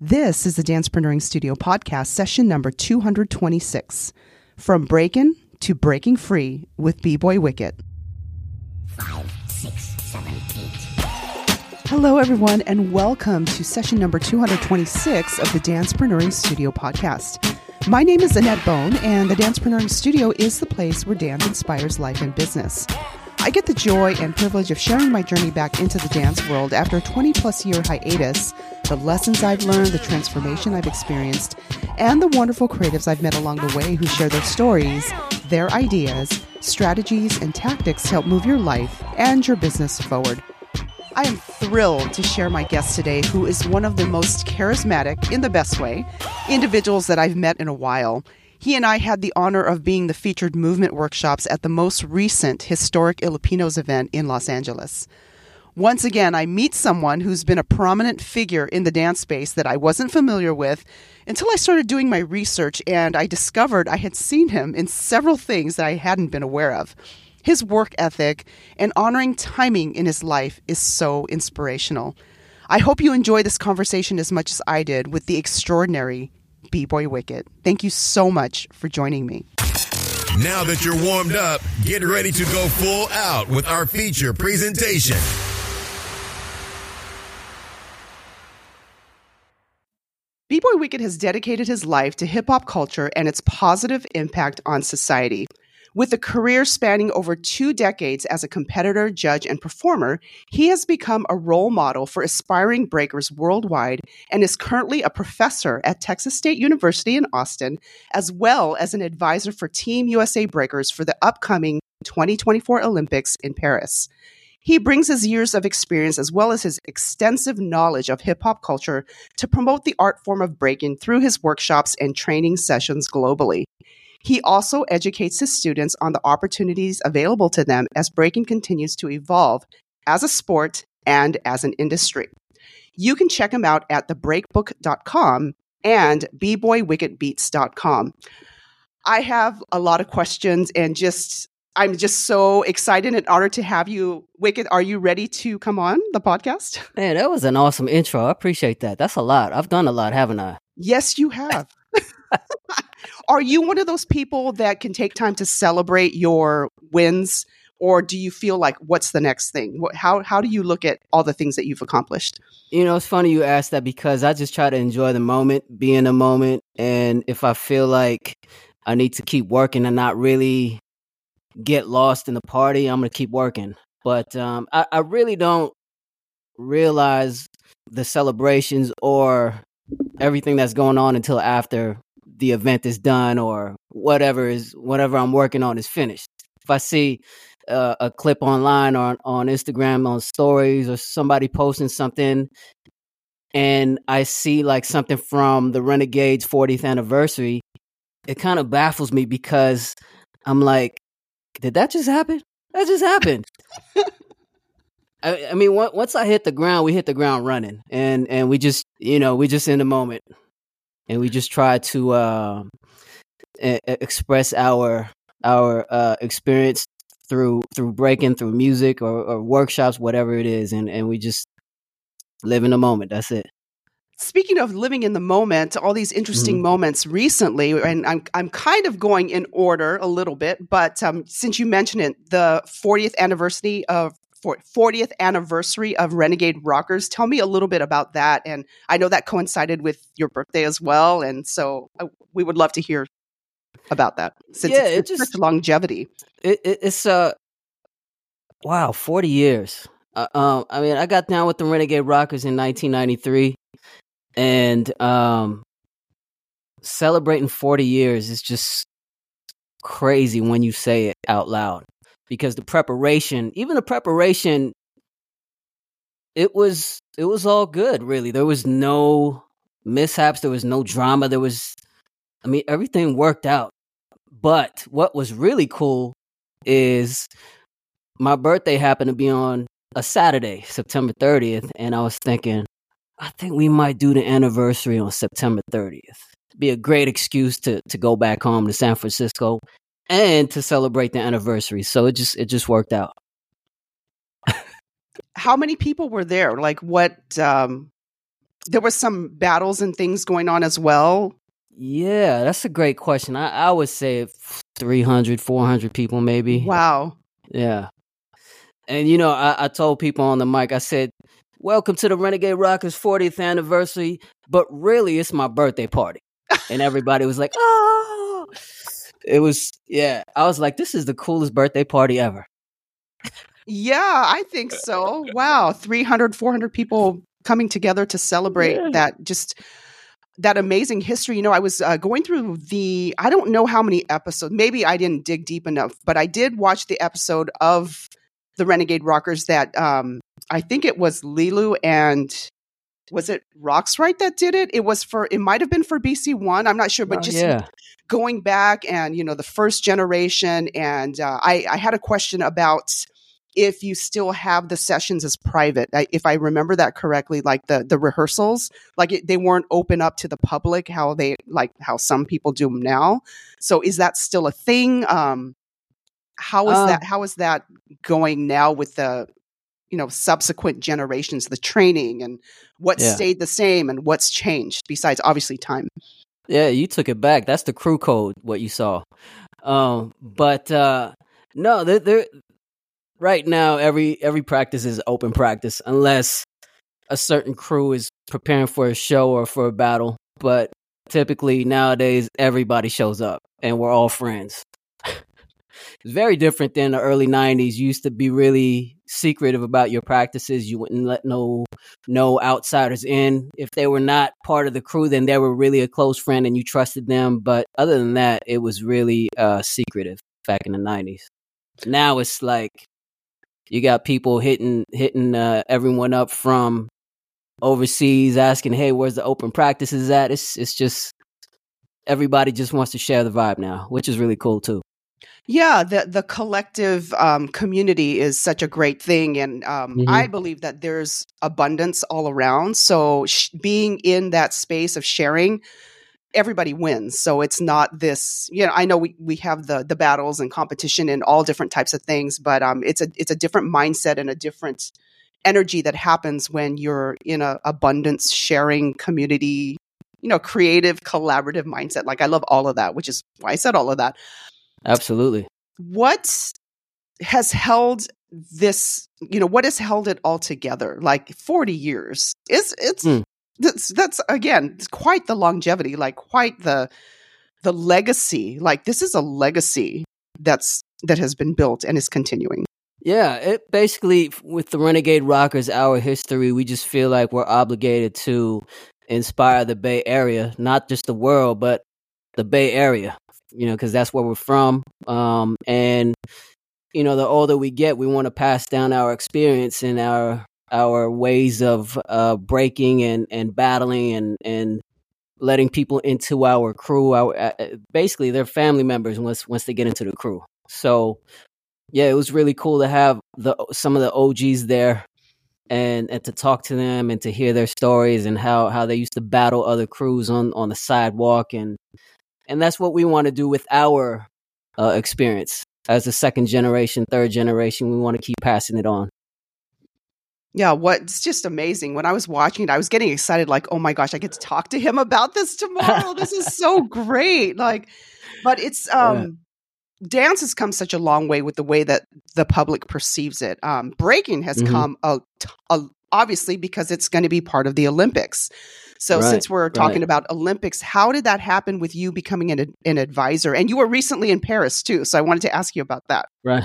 This is the Dancepreneuring Studio podcast, session number 226 From Breakin' to Breaking Free with B Boy Wicket. Five, six, seven, eight. Hello, everyone, and welcome to session number 226 of the Dancepreneuring Studio podcast. My name is Annette Bone, and the Dancepreneuring Studio is the place where dance inspires life and business. I get the joy and privilege of sharing my journey back into the dance world after a 20 plus year hiatus, the lessons I've learned, the transformation I've experienced, and the wonderful creatives I've met along the way who share their stories, their ideas, strategies, and tactics to help move your life and your business forward. I am thrilled to share my guest today, who is one of the most charismatic, in the best way, individuals that I've met in a while. He and I had the honor of being the featured movement workshops at the most recent Historic Filipinos event in Los Angeles. Once again, I meet someone who's been a prominent figure in the dance space that I wasn't familiar with until I started doing my research and I discovered I had seen him in several things that I hadn't been aware of. His work ethic and honoring timing in his life is so inspirational. I hope you enjoy this conversation as much as I did with the extraordinary B Boy Wicket. Thank you so much for joining me. Now that you're warmed up, get ready to go full out with our feature presentation. B Boy Wicket has dedicated his life to hip hop culture and its positive impact on society. With a career spanning over two decades as a competitor, judge, and performer, he has become a role model for aspiring breakers worldwide and is currently a professor at Texas State University in Austin, as well as an advisor for Team USA Breakers for the upcoming 2024 Olympics in Paris. He brings his years of experience as well as his extensive knowledge of hip hop culture to promote the art form of breaking through his workshops and training sessions globally. He also educates his students on the opportunities available to them as breaking continues to evolve as a sport and as an industry. You can check him out at thebreakbook.com and bboywicketbeats.com. I have a lot of questions and just I'm just so excited and honored to have you. Wicket, are you ready to come on the podcast? Man, that was an awesome intro. I appreciate that. That's a lot. I've done a lot, haven't I? Yes, you have. Are you one of those people that can take time to celebrate your wins, or do you feel like what's the next thing? How how do you look at all the things that you've accomplished? You know, it's funny you ask that because I just try to enjoy the moment, be in the moment, and if I feel like I need to keep working and not really get lost in the party, I'm gonna keep working. But um, I, I really don't realize the celebrations or everything that's going on until after the event is done or whatever is whatever I'm working on is finished. If I see uh, a clip online or on Instagram on stories or somebody posting something and I see like something from the Renegades 40th anniversary, it kind of baffles me because I'm like, did that just happen? That just happened. I, I, mean, once I hit the ground, we hit the ground running, and and we just, you know, we just in the moment. And we just try to uh, express our our uh, experience through through breaking through music or, or workshops whatever it is. And and we just live in the moment. That's it Speaking of living in the moment, all these interesting mm-hmm. moments recently, and I'm I'm kind of going in order a little bit, but um, since you mentioned it, the 40th anniversary of 40th anniversary of Renegade Rockers. Tell me a little bit about that. And I know that coincided with your birthday as well. And so uh, we would love to hear about that since yeah, it's, it's, just longevity. It, it, it's uh, wow, 40 years. Uh, um, I mean, I got down with the Renegade Rockers in 1993 and um, celebrating 40 years is just crazy when you say it out loud because the preparation, even the preparation, it was it was all good. Really, there was no mishaps. There was no drama. There was, I mean, everything worked out. But what was really cool is my birthday happened to be on a Saturday, September 30th, and I was thinking, I think we might do the anniversary on September 30th. Be a great excuse to to go back home to San Francisco and to celebrate the anniversary. So it just it just worked out. How many people were there? Like what um there was some battles and things going on as well. Yeah, that's a great question. I, I would say 300, 400 people maybe. Wow. Yeah. And you know, I, I told people on the mic, I said, Welcome to the Renegade Rockers 40th anniversary, but really it's my birthday party. And everybody was like, Oh it was yeah. I was like, this is the coolest birthday party ever. Yeah, I think so. Wow, 300, 400 people coming together to celebrate Yeah. that just that amazing history. You know, I was uh, going through the I don't know how many episodes. Maybe I didn't dig deep enough, but I did watch the episode of the Renegade Rockers that um I think it was Lilou and was it Rocks right that did it? It was for it might have been for BC One. I'm not sure, but Oh, just yeah. going back and you know the first generation and uh, I, I had a question about if you still have the sessions as private I, if i remember that correctly like the the rehearsals like it, they weren't open up to the public how they like how some people do them now so is that still a thing um how is Uh, that how is that going now with the you know subsequent generations the training and what Yeah. stayed the same and what's changed besides obviously time Yeah, you took it back. That's the crew code, what you saw. Um, but uh no, they're, they're right now every every practice is open practice unless a certain crew is preparing for a show or for a battle. But typically nowadays everybody shows up and we're all friends. it's very different than the early '90s. You used to be really secretive about your practices. You wouldn't let no no outsiders in. If they were not part of the crew, then they were really a close friend and you trusted them. But other than that, it was really uh, secretive back in the '90s. Now it's like you got people hitting hitting uh, everyone up from overseas, asking, "Hey, where's the open practices at?" It's it's just everybody just wants to share the vibe now, which is really cool too. Yeah, the the collective um, community is such a great thing, and um, Mhm. I believe that there's abundance all around. So sh- being in that space of sharing, everybody wins. So it's not this. You know, I know we, we have the the battles and competition and all different types of things, but um, it's a it's a different mindset and a different energy that happens when you're in a abundance sharing community. You know, creative, collaborative mindset. Like I love all of that, which is why I said all of that Absolutely. what has held this you know what has held it all together like 40 years it's it's Hmm. that's that's again it's quite the longevity like quite the the legacy like this is a legacy that's that has been built and is continuing Yeah, it basically with the Renegade Rockers, our history, we just feel like we're obligated to inspire the Bay Area, not just the world, but the Bay Area. You know, because that's where we're from. Um, and you know, the older we get, we want to pass down our experience and our our ways of uh, breaking and and battling and and letting people into our crew. Our uh, uh, basically, they're family members once once they get into the crew. So yeah, it was really cool to have the some of the OGs there and and to talk to them and to hear their stories and how how they used to battle other crews on on the sidewalk and and that's what we want to do with our uh, experience as a second generation, third generation. We want to keep passing it on. yeah what it's just amazing when i was watching it i was getting excited like oh my gosh i get to talk to him about this tomorrow this is so great like but it's um dance has come such a long way with the way that the public perceives it um breaking has Mhm. come a, a obviously because it's going to be part of the olympics so Right, since we're talking right. about olympics how did that happen with you becoming an, an advisor and you were recently in paris too so i wanted to ask you about that Right.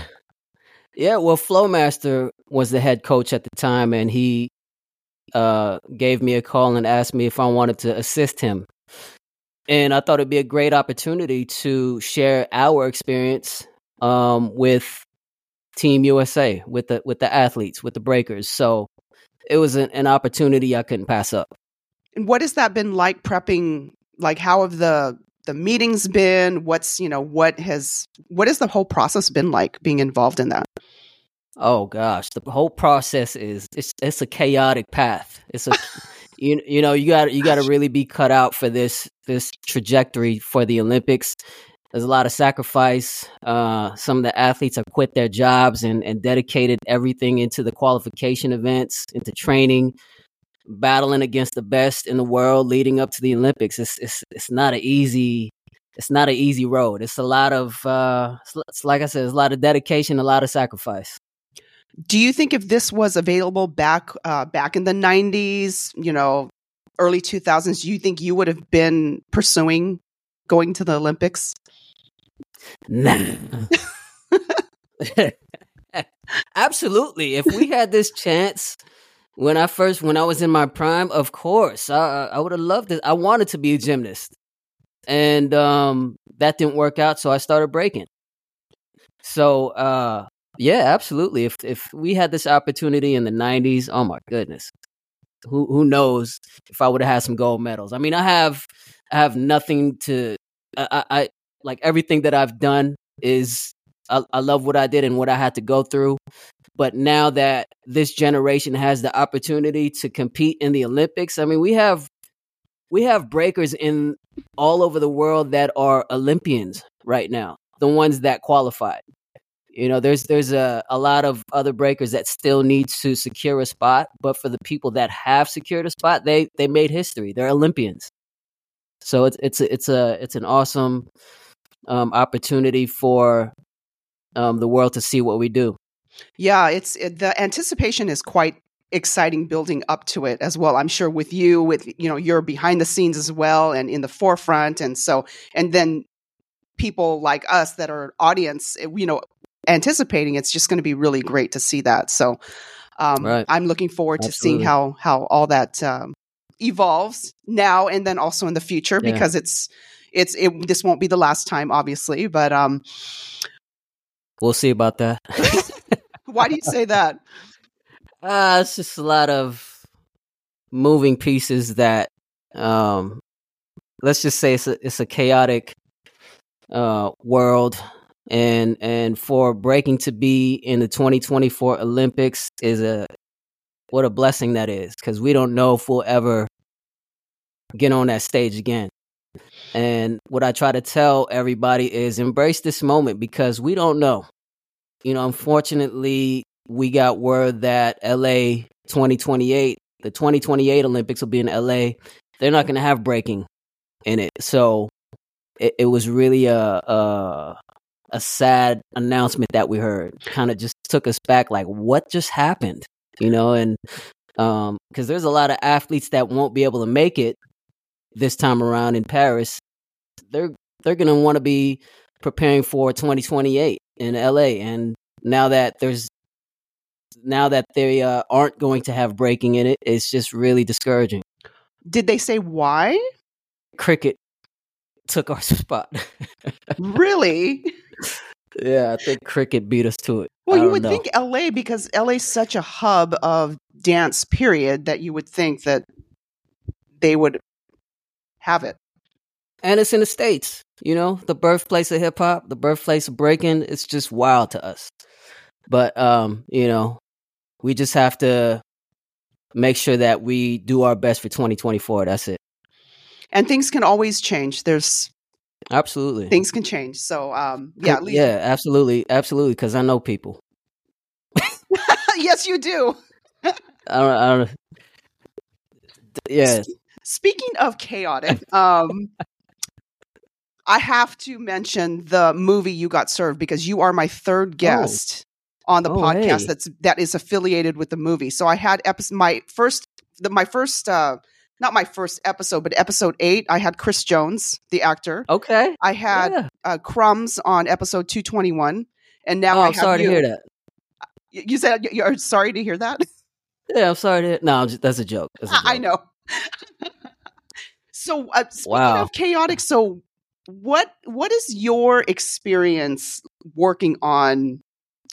Yeah, well, Flowmaster was the head coach at the time, and he uh, gave me a call and asked me if I wanted to assist him. And I thought it'd be a great opportunity to share our experience um, with Team USA, with the with the athletes, with the breakers. So it was an, an opportunity I couldn't pass up. And what has that been like prepping? Like, how have the the meetings been? What's you know what has what has the whole process been like being involved in that? Oh gosh, the whole process is it's it's a chaotic path. It's a you you know you got you got to really be cut out for this this trajectory for the Olympics. There's a lot of sacrifice. Uh, some of the athletes have quit their jobs and and dedicated everything into the qualification events, into training. Battling against the best in the world leading up to the Olympics. It's it's it's not an easy it's not an easy road. It's a lot of uh it's, it's like I said, it's a lot of dedication, a lot of sacrifice. Do you think if this was available back uh, back in the '90s, you know, early 2000s, do you think you would have been pursuing going to the Olympics? Nah. Absolutely. If we had this chance when I first when I was in my prime, of course, I I would have loved it. I wanted to be a gymnast, and um, that didn't work out, so I started breaking. So uh, yeah, absolutely. If if we had this opportunity in the '90s, oh my goodness, who who knows if I would have had some gold medals? I mean, I have I have nothing to I, I like everything that I've done is I, I love what I did and what I had to go through. But now that this generation has the opportunity to compete in the Olympics, I mean, we have we have breakers in all over the world that are Olympians right now, the ones that qualified. You know, there's there's a, a lot of other breakers that still need to secure a spot, but for the people that have secured a spot, they they made history. They're Olympians. So it's it's a, it's a it's an awesome um, opportunity for um, the world to see what we do. Yeah, it's it, the anticipation is quite exciting building up to it as well. I'm sure with you, with you know, you're behind the scenes as well and in the forefront, and so and then people like us that are audience, eh, you know, anticipating. It's just going to be really great to see that. So um, right. I'm looking forward to seeing how how all that um, evolves now and then also in the future yeah. because it's it's it, this won't be the last time, obviously, but um, we'll see about that. Why do you say that? Uh, it's just a lot of moving pieces that um let's just say it's a it's a chaotic uh world and and for breaking to be in the 2024 Olympics is a what a blessing that is because we don't know if we'll ever get on that stage again. And what I try to tell everybody is embrace this moment because we don't know. You know, unfortunately, we got word that LA 2028, the 2028 Olympics will be in LA. They're not going to have breaking in it. So it, it was really a, a a sad announcement that we heard. Kind of just took us back like what just happened? You know, and um cuz there's a lot of athletes that won't be able to make it this time around in Paris, they're they're going to want to be preparing for 2028 in LA. And now that there's now that they uh, aren't going to have breaking in it, it's just really discouraging. Did they say why? Cricket took our spot. really? Yeah, I think cricket beat us to it. Well, you would know. think LA because LA is such a hub of dance period that you would think that they would have it. And it's in the States, you know, the birthplace of hip hop, the birthplace of breaking. It's just wild to us. But, um, you know, we just have to make sure that we do our best for 2024. That's it. And things can always change. There's absolutely things can change. So, um, yeah, least- yeah, absolutely, absolutely. Because I know people. yes, you do. I don't. I don't. Yes. Speaking of chaotic, um, I have to mention the movie you got served because you are my third oh. guest oh. on the oh, podcast hey. that's that is affiliated with the movie. So I had episode my first the my first uh not my first episode, but episode eight, I had Chris Jones, the actor. Okay. I had yeah. uh, Crumbs on episode two twenty one, and now oh, I am sorry you. to hear that. You said you're sorry to hear that. Yeah, I'm sorry to. No, just, that's a joke. That's a joke. I know. so uh, speaking wow. of chaotic, so what what is your experience working on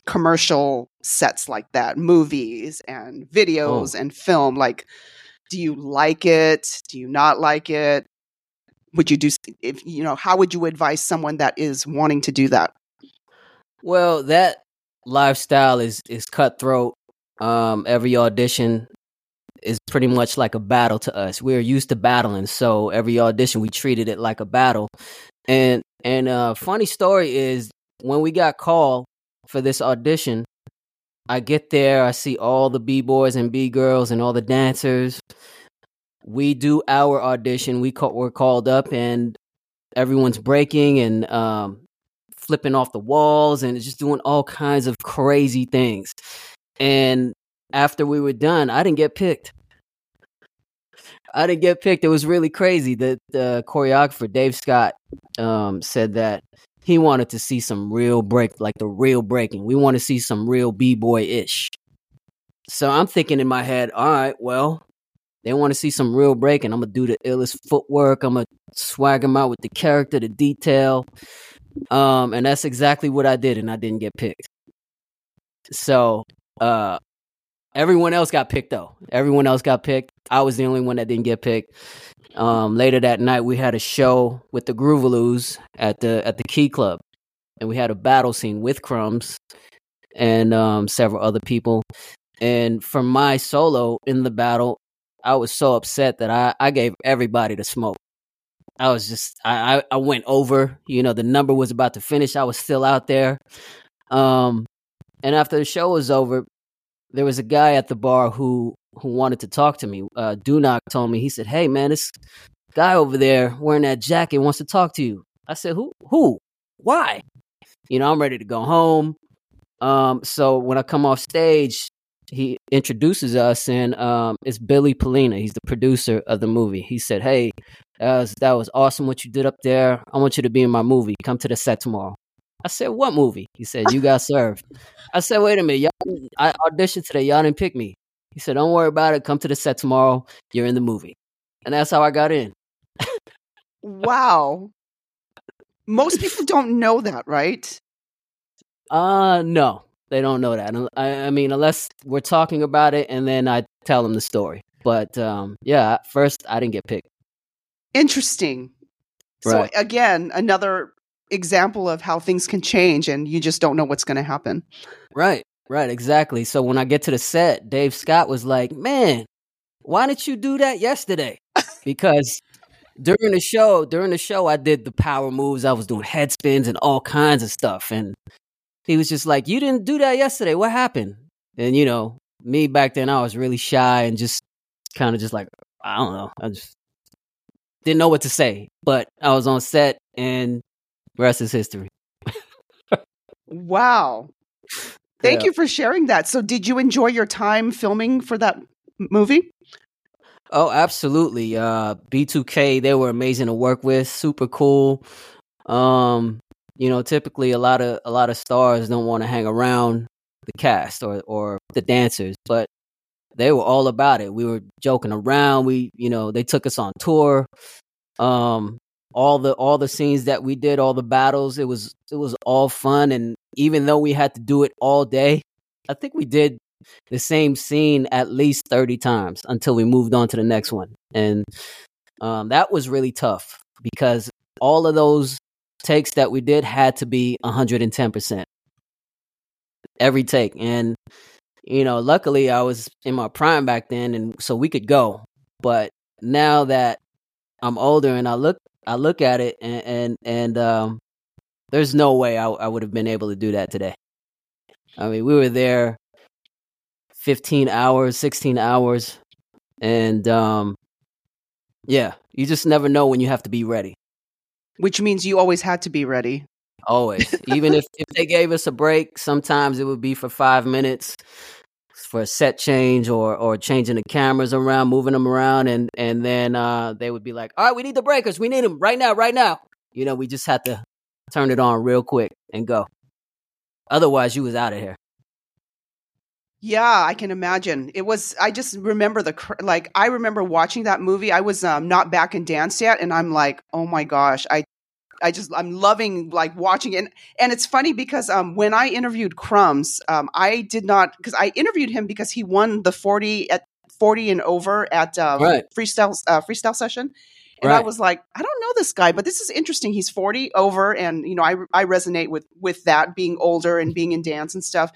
commercial sets like that, movies and videos oh. and film? Like, do you like it? Do you not like it? Would you do if you know? How would you advise someone that is wanting to do that? Well, that lifestyle is is cutthroat. Um, every audition is pretty much like a battle to us. We're used to battling, so every audition we treated it like a battle. And and uh funny story is when we got called for this audition, I get there, I see all the b boys and b girls and all the dancers. We do our audition. We call, we're called up, and everyone's breaking and um, flipping off the walls and just doing all kinds of crazy things. And after we were done, I didn't get picked. I didn't get picked. It was really crazy. The, the choreographer Dave Scott um, said that he wanted to see some real break, like the real breaking. We want to see some real b boy ish. So I'm thinking in my head, all right, well, they want to see some real breaking. I'm gonna do the illest footwork. I'm gonna swag them out with the character, the detail. Um, and that's exactly what I did, and I didn't get picked. So, uh, everyone else got picked though. Everyone else got picked. I was the only one that didn't get picked. Um, later that night, we had a show with the Groovaloos at the at the Key Club, and we had a battle scene with Crumbs and um, several other people. And for my solo in the battle, I was so upset that I, I gave everybody the smoke. I was just I, I went over. You know, the number was about to finish. I was still out there. Um, and after the show was over, there was a guy at the bar who who wanted to talk to me. Uh, Dunak told me he said, "Hey man, this guy over there wearing that jacket wants to talk to you." I said, "Who? Who? Why?" You know, I'm ready to go home. Um, so when I come off stage, he introduces us, and um, it's Billy Pollina. He's the producer of the movie. He said, "Hey, that was that was awesome what you did up there. I want you to be in my movie. Come to the set tomorrow." I said, "What movie?" He said, "You got served." I said, "Wait a minute, y'all, I auditioned today. Y'all didn't pick me." He said, "Don't worry about it. Come to the set tomorrow. You're in the movie," and that's how I got in. wow. Most people don't know that, right? Uh no, they don't know that. I, I mean, unless we're talking about it, and then I tell them the story. But um, yeah, first I didn't get picked. Interesting. Right. So again, another example of how things can change, and you just don't know what's going to happen. Right. Right, exactly. So when I get to the set, Dave Scott was like, "Man, why didn't you do that yesterday?" because during the show, during the show, I did the power moves. I was doing head spins and all kinds of stuff, and he was just like, "You didn't do that yesterday. What happened?" And you know, me back then, I was really shy and just kind of just like, I don't know, I just didn't know what to say. But I was on set, and rest is history. wow. Thank yeah. you for sharing that. So, did you enjoy your time filming for that movie? Oh, absolutely. Uh, B2K, they were amazing to work with, super cool. Um, you know, typically a lot of a lot of stars don't want to hang around the cast or or the dancers, but they were all about it. We were joking around. We, you know, they took us on tour. Um, all the all the scenes that we did, all the battles, it was it was all fun and even though we had to do it all day, I think we did the same scene at least 30 times until we moved on to the next one. And um, that was really tough because all of those takes that we did had to be 110% every take. And, you know, luckily I was in my prime back then and so we could go. But now that I'm older and I look, I look at it and, and, and um, there's no way I, I would have been able to do that today. I mean, we were there 15 hours, 16 hours. And um, yeah, you just never know when you have to be ready. Which means you always had to be ready. Always. Even if, if they gave us a break, sometimes it would be for five minutes for a set change or or changing the cameras around, moving them around, and and then uh, they would be like, "All right, we need the breakers. We need them right now, right now." You know, we just had to turn it on real quick and go. Otherwise, you was out of here. Yeah, I can imagine. It was. I just remember the like. I remember watching that movie. I was um, not back in dance yet, and I'm like, oh my gosh, I, I just I'm loving like watching it. And, and it's funny because um, when I interviewed Crumbs, um, I did not because I interviewed him because he won the forty at forty and over at um, right. freestyle uh, freestyle session, and right. I was like, I don't know this guy, but this is interesting. He's 40 over and you know, I I resonate with with that being older and being in dance and stuff.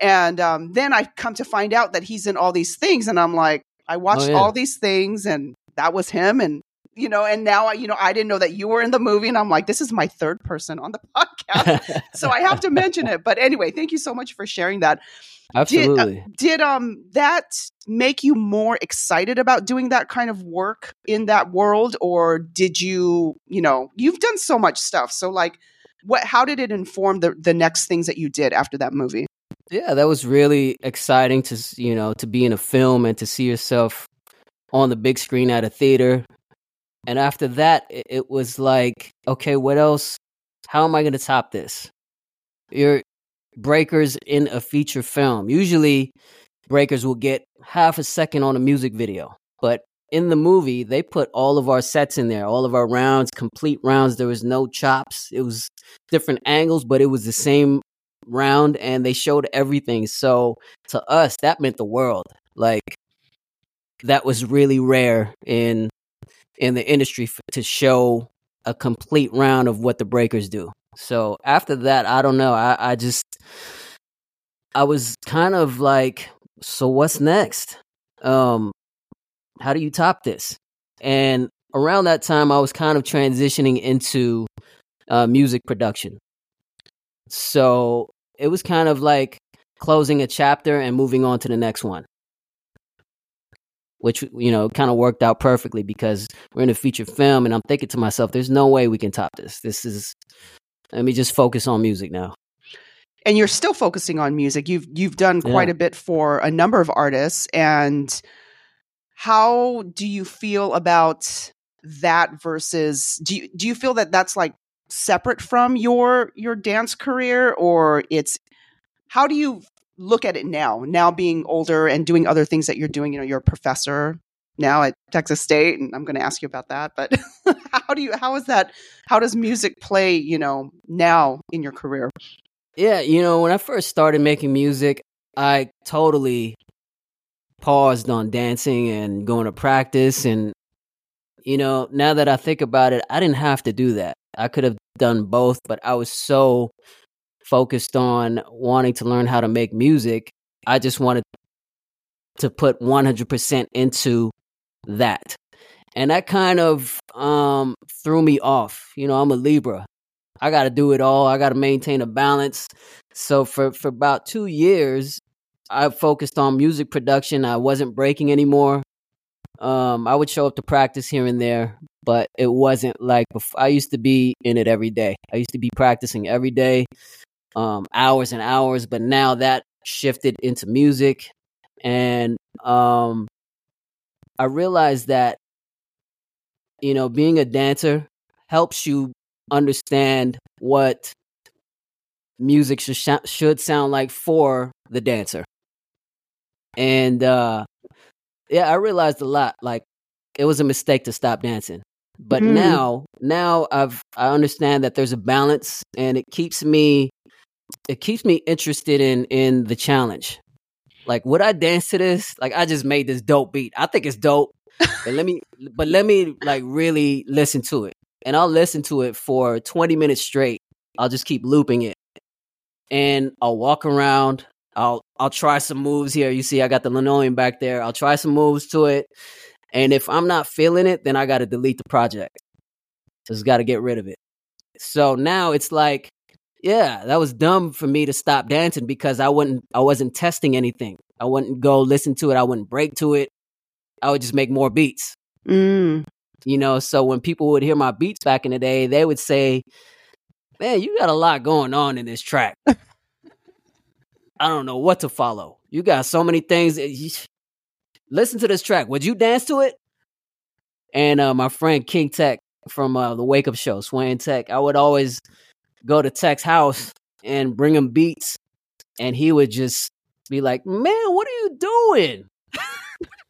And um, then I come to find out that he's in all these things and I'm like, I watched oh, yeah. all these things and that was him and you know, and now I, you know, I didn't know that you were in the movie, and I'm like, this is my third person on the podcast, so I have to mention it. But anyway, thank you so much for sharing that. Absolutely. Did, uh, did um that make you more excited about doing that kind of work in that world, or did you, you know, you've done so much stuff, so like, what? How did it inform the the next things that you did after that movie? Yeah, that was really exciting to you know to be in a film and to see yourself on the big screen at a theater. And after that, it, was like, okay, what else? How am I going to top this? Your breakers in a feature film. Usually, breakers will get half a second on a music video, but in the movie, they put all of our sets in there, all of our rounds, complete rounds. There was no chops. It was different angles, but it was the same round and they showed everything. So to us, that meant the world. Like that was really rare in in the industry f- to show a complete round of what the breakers do. So after that, I don't know. I, I just I was kind of like, so what's next? Um, how do you top this? And around that time, I was kind of transitioning into uh, music production. So it was kind of like closing a chapter and moving on to the next one which you know kind of worked out perfectly because we're in a feature film and i'm thinking to myself there's no way we can top this this is let me just focus on music now and you're still focusing on music. You've you've done quite Yeah. a bit for a number of artists. And how do you feel about that versus? Do you do you feel that that's like separate from your your dance career, or it's how do you look at it now? Now being older and doing other things that you're doing. You know, you're a professor now at Texas State, and I'm going to ask you about that. But how do you how is that? How does music play? You know, now in your career? yeah you know when i first started making music i totally paused on dancing and going to practice and you know now that i think about it i didn't have to do that i could have done both but i was so focused on wanting to learn how to make music i just wanted to put 100% into that. And that kind of um threw me off. You know i'm a libra. I got to do it all. I got to maintain a balance. So for for about 2 years i focused on music production. I wasn't breaking anymore. Um i would show up to practice here and there but it wasn't like before. i used to be in it every day. I used to be practicing every day um hours and hours but now that shifted into music and um I realized that you know being a dancer helps you understand what music should sh- should sound like for the dancer. And uh yeah, I realized a lot like it was a mistake to stop dancing. But Mm. now now I've I understand that there's a balance and it keeps me it keeps me interested in in the challenge. Like would I dance to this? Like I just made this dope beat. I think it's dope. But let me but let me like really listen to it. And I'll listen to it for 20 minutes straight. I'll just keep looping it. And I'll walk around. I'll I'll try some moves here. You see I got the linoleum back there. I'll try some moves to it. And if I'm not feeling it, then I got to delete the project. Just got to get rid of it. So now it's like yeah, that was dumb for me to stop dancing because I wouldn't I wasn't testing anything. I wouldn't go listen to it. I wouldn't break to it. I would just make more beats. Mm. You know, so when people would hear my beats back in the day, they would say, Man, you got a lot going on in this track. I don't know what to follow. You got so many things. Listen to this track. Would you dance to it? And uh, my friend King Tech from uh, the Wake Up Show, Swain Tech, I would always go to Tech's house and bring him beats, and he would just be like, "Man, what are you doing?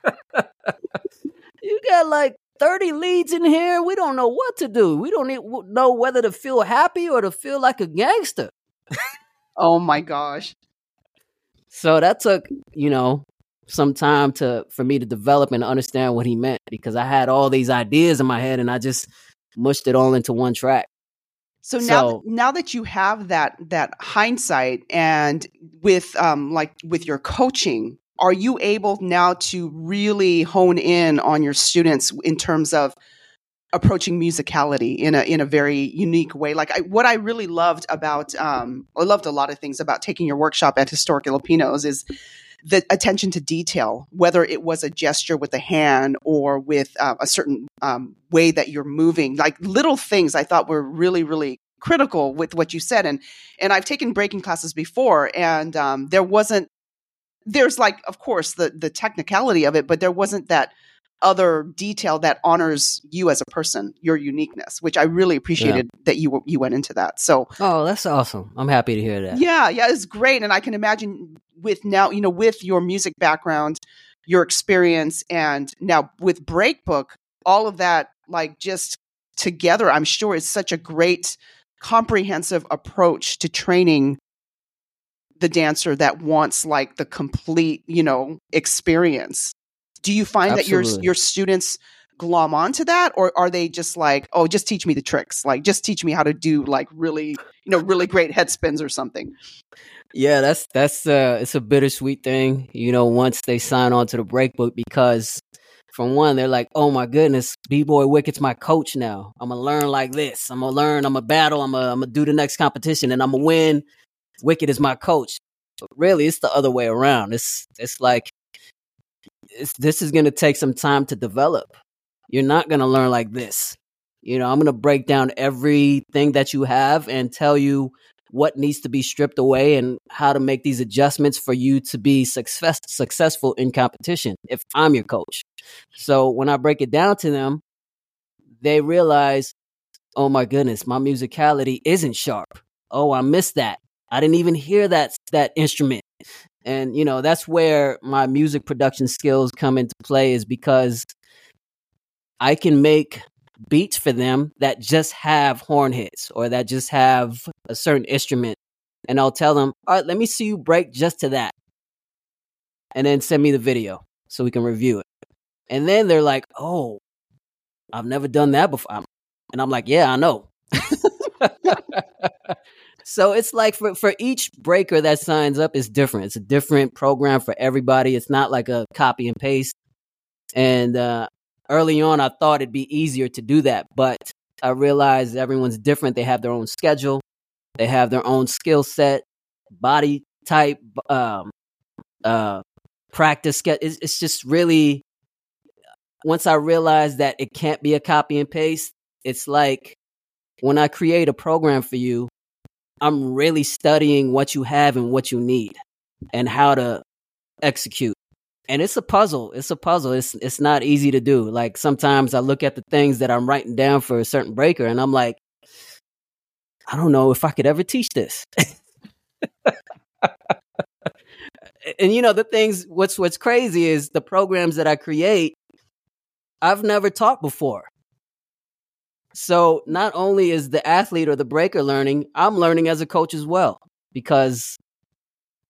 you got like 30 leads in here. We don't know what to do. We don't e- know whether to feel happy or to feel like a gangster." Oh my gosh. So that took, you know, some time to for me to develop and understand what he meant because I had all these ideas in my head and I just mushed it all into one track. So now, So- now that you have that that hindsight, and with um like with your coaching, are you able now to really hone in on your students in terms of approaching musicality in a in a very unique way. Like I, what I really loved about um, I loved a lot of things about taking your workshop at Historic Filipinos is the attention to detail, whether it was a gesture with a hand or with uh, a certain um, way that you're moving, like little things I thought were really, really critical with what you said. And and I've taken breaking classes before, and um, there wasn't. There's like, of course, the the technicality of it, but there wasn't that other detail that honors you as a person, your uniqueness, which I really appreciated yeah. that you you went into that. So, oh, that's awesome! I'm happy to hear that. Yeah, yeah, it's great, and I can imagine with now, you know, with your music background, your experience, and now with Breakbook, all of that, like just together, I'm sure is such a great, comprehensive approach to training the dancer that wants like the complete, you know, experience. Do you find Absolutely. that your your students glom onto that or are they just like oh just teach me the tricks like just teach me how to do like really you know really great head spins or something yeah, that's that's uh it's a bittersweet thing, you know, once they sign on to the breakbook because from one, they're like, Oh my goodness, B Boy Wicket's my coach now. I'm gonna learn like this. I'm gonna learn, I'm gonna battle, I'm gonna, I'm gonna do the next competition and I'm gonna win. Wicket is my coach. But really it's the other way around. It's it's like it's, this is gonna take some time to develop. You're not gonna learn like this. You know, I'm gonna break down everything that you have and tell you what needs to be stripped away and how to make these adjustments for you to be success, successful in competition if I'm your coach. So when I break it down to them, they realize, oh my goodness, my musicality isn't sharp. Oh, I missed that. I didn't even hear that that instrument. And you know, that's where my music production skills come into play is because I can make beats for them that just have horn hits or that just have a certain instrument. And I'll tell them, all right, let me see you break just to that. And then send me the video so we can review it. And then they're like, oh, I've never done that before. And I'm like, yeah, I know. so it's like for, for each breaker that signs up is different. It's a different program for everybody. It's not like a copy and paste. And uh, early on, I thought it'd be easier to do that, but I realized everyone's different. They have their own schedule, they have their own skill set, body type, um, uh, practice. It's, it's just really, once I realized that it can't be a copy and paste, it's like when I create a program for you, I'm really studying what you have and what you need and how to execute and it's a puzzle. It's a puzzle. It's it's not easy to do. Like sometimes I look at the things that I'm writing down for a certain breaker, and I'm like, I don't know if I could ever teach this. and you know the things. What's what's crazy is the programs that I create. I've never taught before. So not only is the athlete or the breaker learning, I'm learning as a coach as well because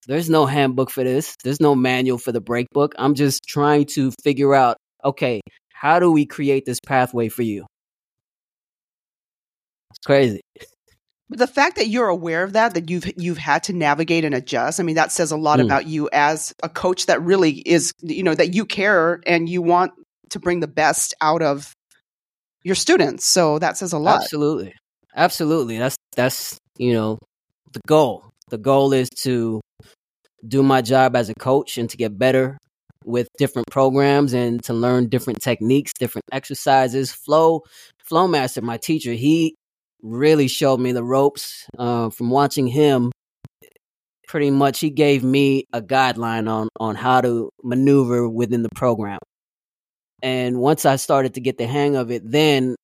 there's no handbook for this. There's no manual for the break book. I'm just trying to figure out, okay, how do we create this pathway for you? It's crazy. But the fact that you're aware of that, that you've you've had to navigate and adjust, I mean, that says a lot mm. about you as a coach that really is, you know, that you care and you want to bring the best out of your students. So that says a lot. Absolutely. Absolutely. That's that's, you know, the goal. The goal is to do my job as a coach and to get better with different programs and to learn different techniques, different exercises. Flow, Flow Master, my teacher, he really showed me the ropes. Uh, from watching him, pretty much he gave me a guideline on on how to maneuver within the program. And once I started to get the hang of it, then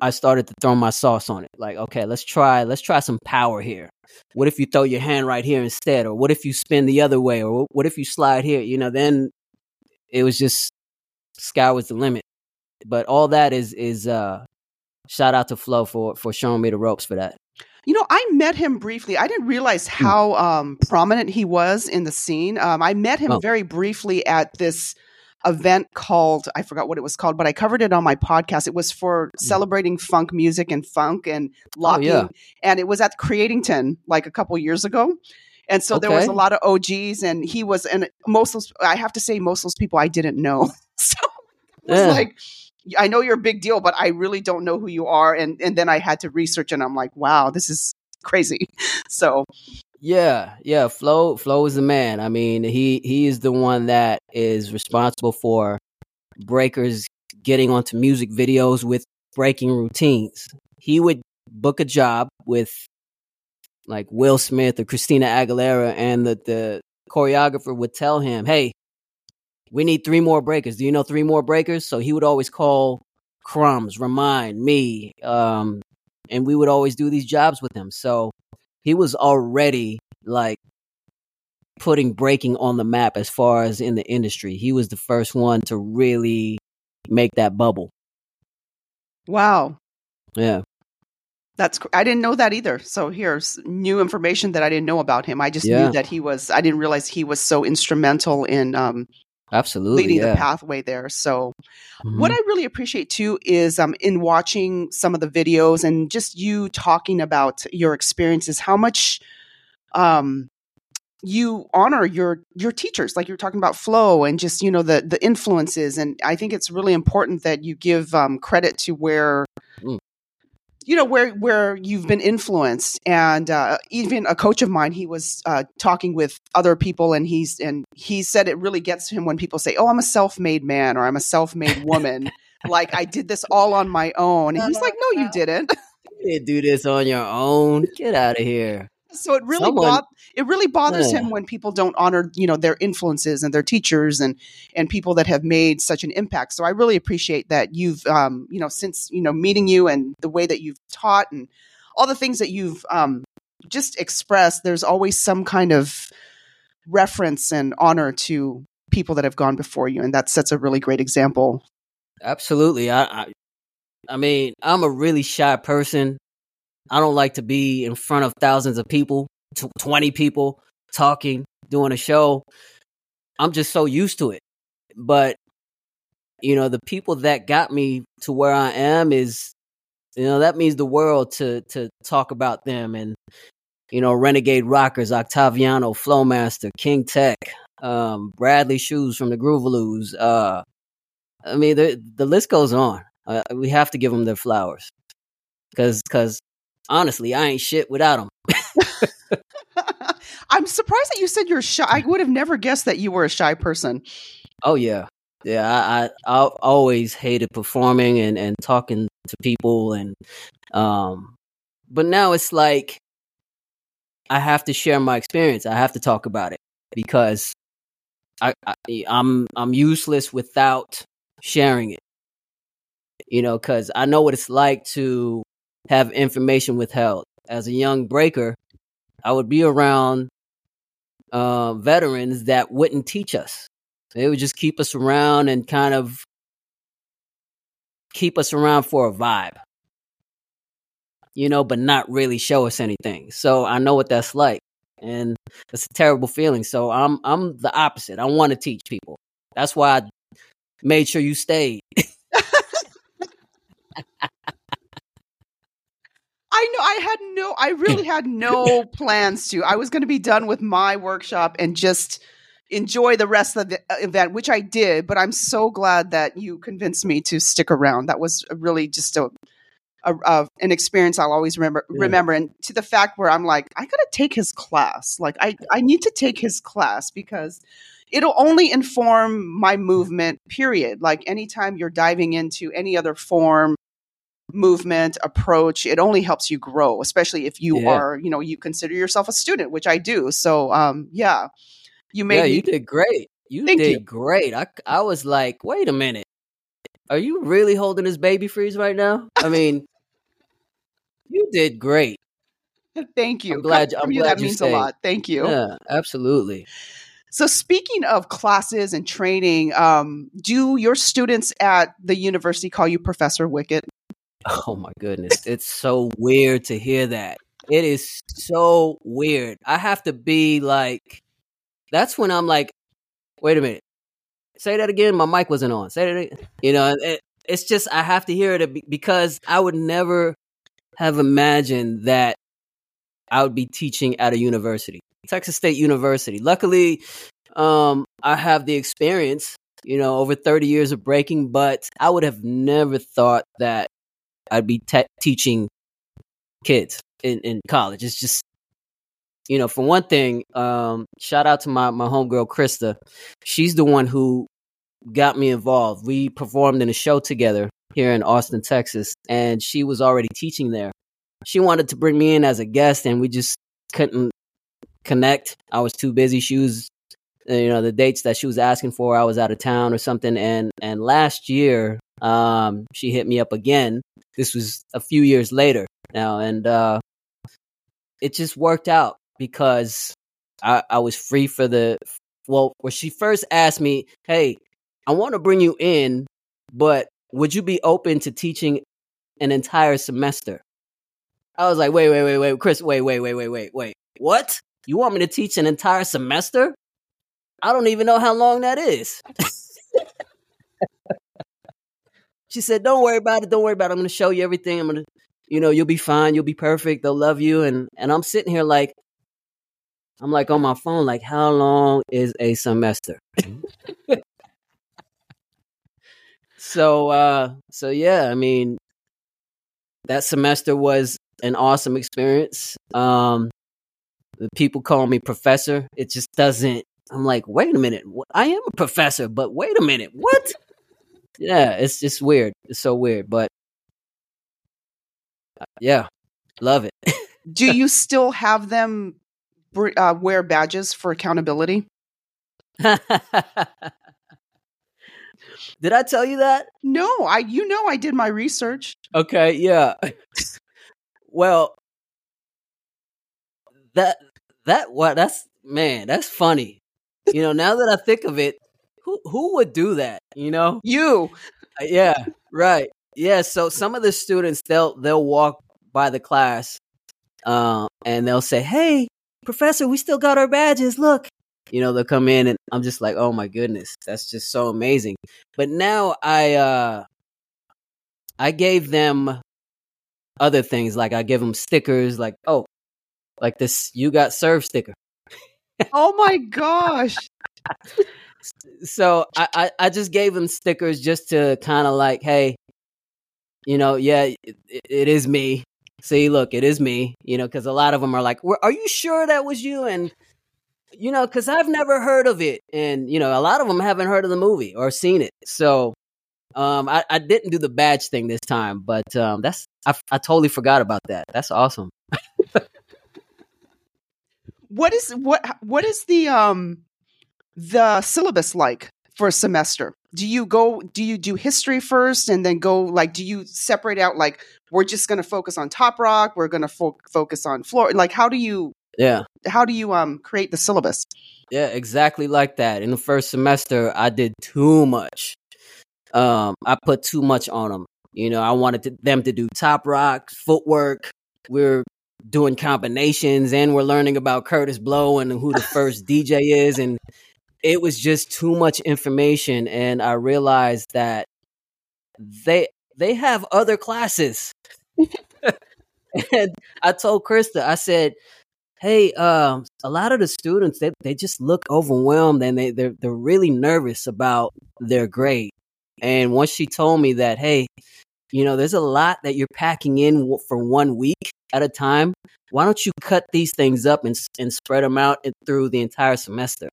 I started to throw my sauce on it. Like, okay, let's try, let's try some power here. What if you throw your hand right here instead? Or what if you spin the other way? Or what if you slide here? You know, then it was just sky was the limit. But all that is is uh shout out to Flo for for showing me the ropes for that. You know, I met him briefly. I didn't realize hmm. how um, prominent he was in the scene. Um, I met him oh. very briefly at this event called I forgot what it was called, but I covered it on my podcast. It was for mm. celebrating funk music and funk and locking, oh, yeah. and it was at Creatington like a couple years ago. And so okay. there was a lot of OGs, and he was, and most of those, I have to say, most of those people I didn't know. so it was yeah. like I know you're a big deal, but I really don't know who you are. And and then I had to research, and I'm like, wow, this is crazy. So Yeah, yeah. Flo, Flo is the man. I mean, he he is the one that is responsible for breakers getting onto music videos with breaking routines. He would book a job with like Will Smith or Christina Aguilera, and the the choreographer would tell him, "Hey, we need three more breakers. Do you know three more breakers?" So he would always call Crumbs, Remind me, um, and we would always do these jobs with him. So he was already like putting breaking on the map as far as in the industry. He was the first one to really make that bubble. wow, Yeah. that's I didn't know that either. So here's new information that I didn't know about him. I just Yeah. knew that he was. I didn't realize he was so instrumental in um, Absolutely. leading yeah. the pathway there. So Mhm. What I really appreciate too is um, in watching some of the videos and just you talking about your experiences, how much um, you honor your your teachers, like you're talking about flow and just you know the the influences. And I think it's really important that you give um, credit to where. Mm. You know where where you've been influenced, and uh, even a coach of mine, he was uh, talking with other people, and he's and he said it really gets to him when people say, "Oh, I'm a self-made man" or "I'm a self-made woman." like I did this all on my own. And he's like, "No, you didn't." You didn't do this on your own. Get out of here. So it really Someone- bo- it really bothers Yeah. him when people don't honor you know their influences and their teachers and and people that have made such an impact so i really appreciate that you've um you know since you know meeting you and the way that you've taught and all the things that you've um just expressed there's always some kind of reference and honor to people that have gone before you and that sets a really great example Absolutely. I, I I mean, I'm a really shy person. I don't like to be in front of thousands of people, tw- 20 people talking, doing a show. I'm just so used to it. But you know, the people that got me to where I am is you know, that means the world to to talk about them and you know, Renegade Rockers, Octaviano, Flowmaster, King Tech, um, Bradley Shooz from the Groovaloos, uh I mean, the the list goes on. Uh, we have to give them their flowers, because because honestly, I ain't shit without them. i'm surprised that you said you're shy i would have never guessed that you were a shy person Oh yeah, yeah. I I, I always hated performing and and talking to people and um, but now it's like I have to share my experience. I have to talk about it because I, I I'm I'm useless without sharing it. You know, because I know what it's like to have information withheld. As a young breaker, I would be around uh, veterans that wouldn't teach us. They would just keep us around and kind of keep us around for a vibe, you know, but not really show us anything. So I know what that's like, and it's a terrible feeling. So I'm I'm the opposite. I want to teach people. That's why I made sure you stayed. I know I had no I really had no plans to. I was going to be done with my workshop and just enjoy the rest of the uh, event, which I did, but I'm so glad that you convinced me to stick around. That was really just a, a, a an experience I'll always remember Yeah. remember and to the fact where I'm like I got to take his class. Like I I need to take his class because it'll only inform my movement period. Like anytime you're diving into any other form movement approach it only helps you grow especially if you Yeah. are you know you consider yourself a student which i do so um yeah you made yeah, me you did great. You Thank did you. great. I I was like, wait a minute, are you really holding this baby freeze right now? I mean, you did great. thank you I'm glad- I'm you, glad that you means a stayed. lot thank you Yeah, absolutely. so speaking of classes and training um do your students at the university call you professor wicket Oh my goodness. It's so weird to hear that. It is so weird. I have to be like, that's when I'm like, wait a minute. Say that again. My mic wasn't on. Say that again. You know, it, it's just, I have to hear it because I would never have imagined that I would be teaching at a university, Texas State University. Luckily, um, I have the experience you know, over 30 years of breaking, but I would have never thought that I'd be te- teaching kids in, in college. It's just, you know, for one thing, um, shout out to my, my homegirl, Krista. She's the one who got me involved. We performed in a show together here in Austin, Texas, and she was already teaching there. She wanted to bring me in as a guest, and we just couldn't connect. I was too busy. She was uh, you know the dates that she was asking for i was out of town or something and and last year um she hit me up again this was a few years later. Now and uh it just worked out because i i was free for the well when she first asked me hey i want to bring you in but would you be open to teaching an entire semester? I was like wait wait wait wait chris wait wait wait wait wait wait. What? You want me to teach an entire semester? I don't even know how long that is. she said, Don't worry about it. Don't worry about it. I'm going to show you everything. I'm going to, you know, you'll be fine. You'll be perfect. They'll love you. And, and I'm sitting here like, I'm like on my phone, like, how long is a semester? so, uh, so yeah, I mean, that semester was an awesome experience. Um, the people call me professor. It just doesn't I'm like, wait a minute, I am a professor, but wait a minute, what? Yeah, it's just weird. It's so weird, but uh, yeah, love it. Do you still have them uh, wear badges for accountability? Did I tell you that? No, I you know I did my research. Okay, yeah. well, that that what that's man, that's funny you know, now that I think of it, who who would do that? You know, you. Uh, yeah, right. Yeah. So some of the students they'll they'll walk by the class, uh, and they'll say, "Hey, professor, we still got our badges. Look." You know, they'll come in, and I'm just like, "Oh my goodness, that's just so amazing." But now I uh, I gave them other things, like I give them stickers, like oh, like this "You Got Served sticker oh my gosh. So I, I, I just gave him stickers just to kind of like, hey, you know, yeah, it, it is me. See, look, it is me. You know, because a lot of them are like, "Are you sure that was you?" And you know, because I've never heard of it, and you know, a lot of them haven't heard of the movie or seen it. So, um, I, I didn't do the badge thing this time, but um, that's I, I totally forgot about that. That's awesome. what is what what is the um the syllabus like for a semester? Do you go do you do history first and then go like do you separate out like we're just going to focus on top rock, we're going to fo- focus on floor like how do you Yeah. How do you um create the syllabus? Yeah, exactly like that. In the first semester, I did too much. Um I put too much on them. You know, I wanted to, them to do top rock, footwork. We're doing combinations and we're learning about Kurtis Blow and who the first DJ is and it was just too much information and I realized that they they have other classes. and I told Krista, I said, "Hey, um, a lot of the students they they just look overwhelmed and they they're they're really nervous about their grade." And once she told me that, "Hey, you know, there's a lot that you're packing in for one week at a time. Why don't you cut these things up and, and spread them out through the entire semester?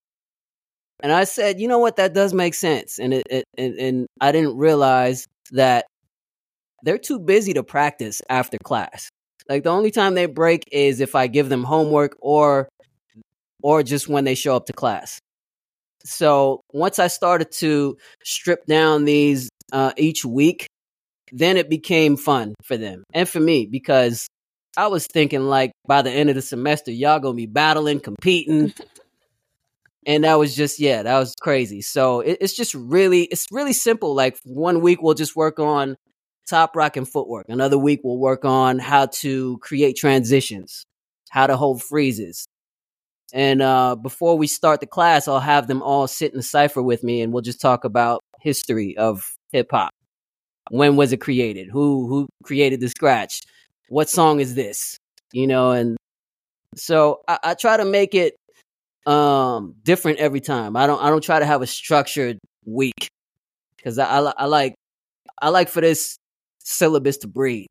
And I said, you know what, that does make sense. And it, it and, and I didn't realize that they're too busy to practice after class. Like the only time they break is if I give them homework or or just when they show up to class. So once I started to strip down these uh, each week, then it became fun for them and for me because I was thinking like by the end of the semester, y'all gonna be battling, competing. and that was just yeah, that was crazy. So it, it's just really it's really simple. Like one week we'll just work on top rock and footwork. Another week we'll work on how to create transitions, how to hold freezes. And uh, before we start the class, I'll have them all sit in a cipher with me, and we'll just talk about history of hip hop when was it created? Who who created the scratch? What song is this? You know, and so I, I try to make it um different every time. I don't I don't try to have a structured week because I, I, I like I like for this syllabus to breathe.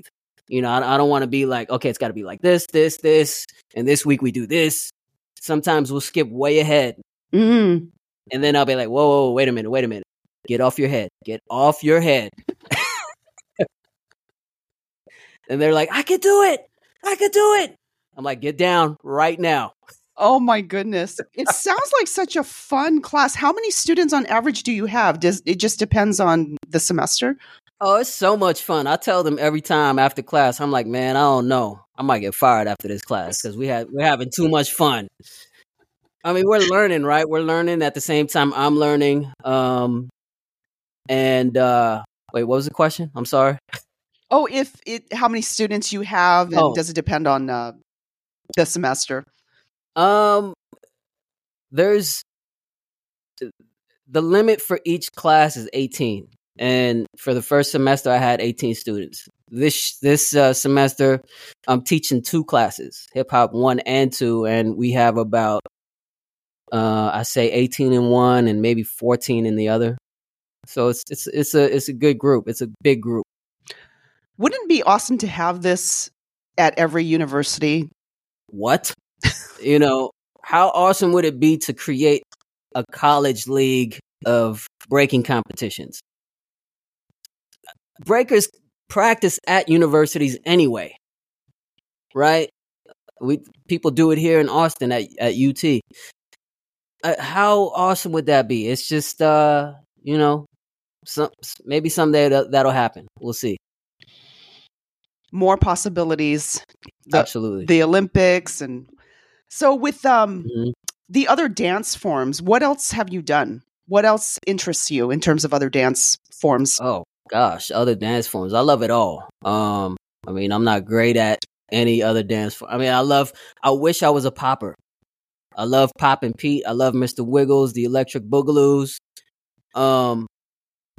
You know, I, I don't want to be like, okay, it's got to be like this, this, this, and this week we do this. Sometimes we'll skip way ahead, Mm. and then I'll be like, whoa, whoa, whoa, wait a minute, wait a minute, get off your head, get off your head. and they're like, I could do it, I could do it. I'm like, get down right now. Oh my goodness. It sounds like such a fun class. How many students on average do you have? Does it just depends on the semester? Oh, it's so much fun. I tell them every time after class, I'm like, man, I don't know. I might get fired after this class because we had we're having too much fun. I mean, we're learning, right? We're learning at the same time I'm learning. Um and uh wait, what was the question? I'm sorry. Oh, if it how many students you have and Oh. does it depend on uh, the semester? Um there's the limit for each class is 18 and for the first semester i had 18 students. This this uh, semester i'm teaching two classes hip hop 1 and 2 and we have about uh i say 18 in one and maybe 14 in the other. So it's it's it's a it's a good group. It's a big group. Wouldn't it be awesome to have this at every university? what you know how awesome would it be to create a college league of breaking competitions? Breakers practice at universities anyway right? We people do it here in austin at, at ut uh, how awesome would that be? It's just uh you know some maybe someday that, that'll happen. We'll see. More possibilities. The, absolutely. the Olympics and so with um Mhm. the other dance forms, what else have you done? What else interests you in terms of other dance forms? Oh gosh, other dance forms. I love it all. Um, I mean, I'm not great at any other dance form. I mean, I love. I wish I was a popper. I love Popin' Pete. I love Mr. Wiggles, the Electric Boogaloos. Um,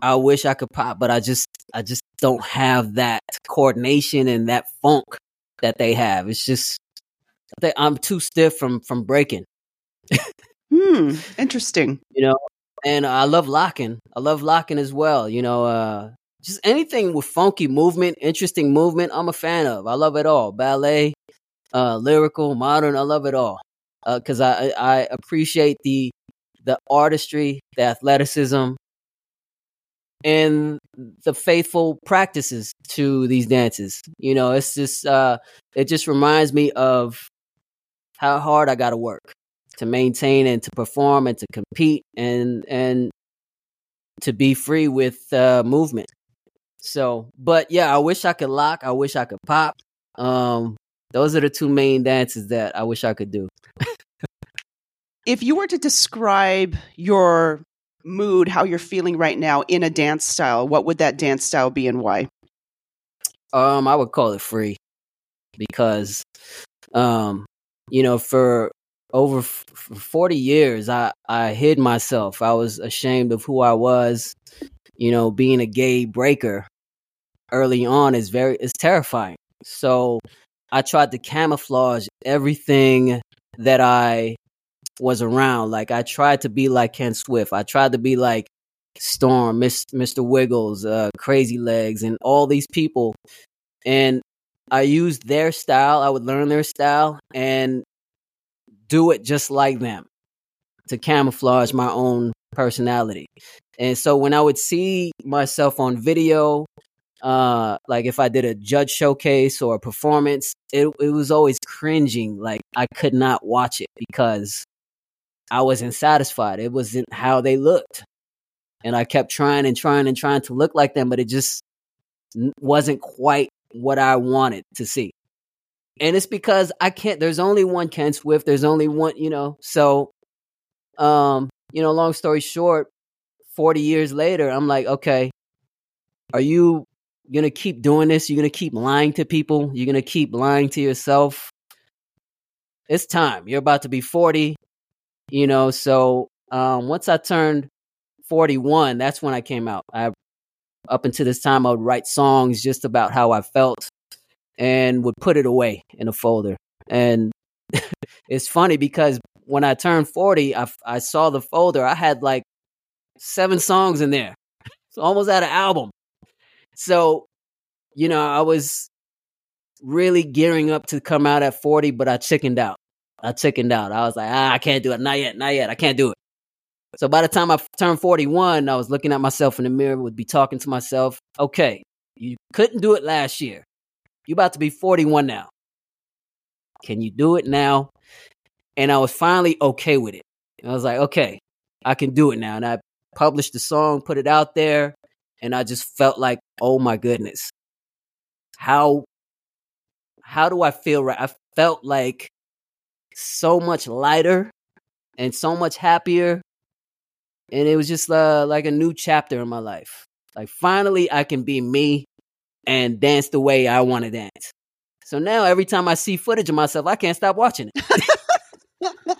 I wish I could pop, but I just, I just don't have that coordination and that funk that they have. It's just, I think I'm too stiff from from breaking. Hmm, interesting. you know and i love locking. I love locking as well you know uh just anything with funky movement interesting movement i'm a fan of. I love it all. Ballet uh lyrical modern i love it all. Because I, I i appreciate the the artistry the athleticism and the faithful practices to these dances. You know it's just uh it just reminds me of how hard i gotta work to maintain and to perform and to compete and and to be free with uh, movement. So, but yeah, I wish I could lock. I wish I could pop. Um, those are the two main dances that I wish I could do. If you were to describe your mood, how you're feeling right now in a dance style, what would that dance style be and why? Um, I would call it free because, um, you know, for over f- 40 years, I, I hid myself. I was ashamed of who I was. You know, being a gay breaker early on is very, is terrifying. So I tried to camouflage everything that I was around. Like I tried to be like Ken Swift. I tried to be like Storm, Miss, Mr. Wiggles, uh, Crazy Legs, and all these people. And I used their style. I would learn their style and do it just like them to camouflage my own personality. And so when I would see myself on video, uh, like if I did a judge showcase or a performance, it it was always cringing. Like I could not watch it because I wasn't satisfied. It wasn't how they looked. And I kept trying and trying and trying to look like them, but it just wasn't quite what I wanted to see. And it's because I can't, there's only one Ken Swift. There's only one, you know, so, um, you know, long story short, 40 years later, I'm like, okay, are you going to keep doing this? You're going to keep lying to people? You're going to keep lying to yourself? It's time. You're about to be 40, you know, so, um, once I turned 41, that's when I came out. I, up until this time, I would write songs just about how I felt and would put it away in a folder. And it's funny because when I turned 40, I, I saw the folder. I had like seven songs in there. It's almost at an album. So, you know, I was really gearing up to come out at 40, but I chickened out. I chickened out. I was like, ah, I can't do it. Not yet. Not yet. I can't do it. So by the time I turned 41, I was looking at myself in the mirror, would be talking to myself, okay, you couldn't do it last year. You about to be 41 now. Can you do it now? And I was finally okay with it. I was like, okay, I can do it now. And I published the song, put it out there, and I just felt like, oh my goodness. How how do I feel right? I felt like so much lighter and so much happier. And it was just uh, like a new chapter in my life. Like finally I can be me and dance the way I want to dance. So now every time I see footage of myself, I can't stop watching it.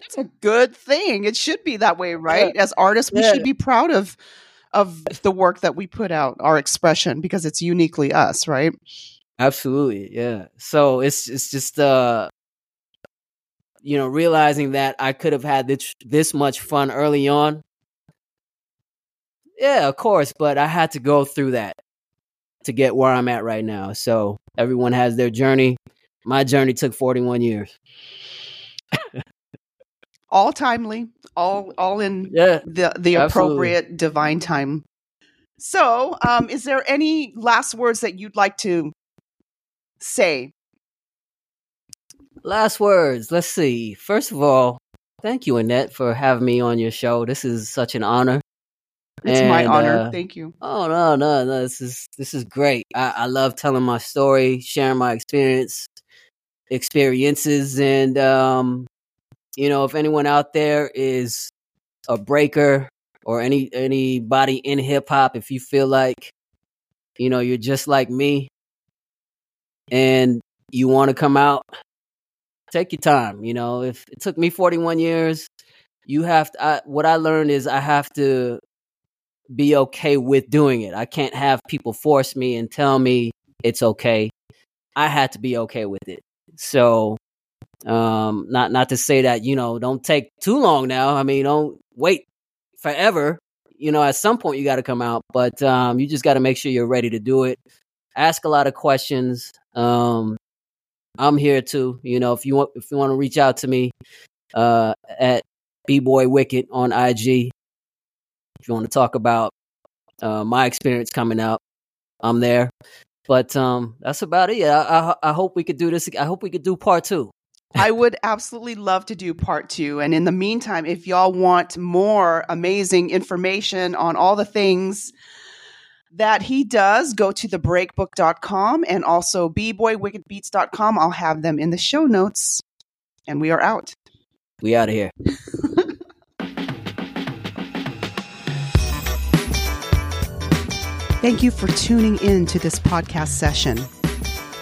That's a good thing. It should be that way, right? Yeah. As artists, we yeah. should be proud of of the work that we put out, our expression, because it's uniquely us, right? Absolutely, yeah. So it's it's just uh you know realizing that I could have had this this much fun early on. Yeah, of course, but I had to go through that to get where I'm at right now. So everyone has their journey. My journey took 41 years. all timely, all all in yeah, the the appropriate absolutely. divine time. So, um, is there any last words that you'd like to say? Last words. Let's see. First of all, thank you, Annette, for having me on your show. This is such an honor. It's and, my honor. Uh, thank you. Oh no, no, no. This is this is great. I, I love telling my story, sharing my experience, experiences, and um, you know, if anyone out there is a breaker or any anybody in hip hop, if you feel like, you know, you're just like me and you want to come out, take your time. You know, if it took me 41 years, you have to, I, what I learned is I have to be okay with doing it. I can't have people force me and tell me it's okay. I had to be okay with it. So um, not not to say that you know don't take too long now. I mean, don't wait forever. You know, at some point you got to come out, but um, you just got to make sure you're ready to do it. Ask a lot of questions. Um, I'm here too. You know, if you want if you want to reach out to me uh, at b boy Wicket on IG, if you want to talk about uh, my experience coming out, I'm there. But um, that's about it. I, I, I hope we could do this. I hope we could do part two. I would absolutely love to do part two. And in the meantime, if y'all want more amazing information on all the things that he does, go to thebreakbook.com and also bboywicketbeats.com. I'll have them in the show notes. And we are out. We out of here. Thank you for tuning in to this podcast session.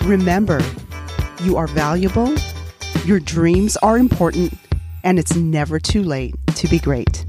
Remember, you are valuable your dreams are important, and it's never too late to be great.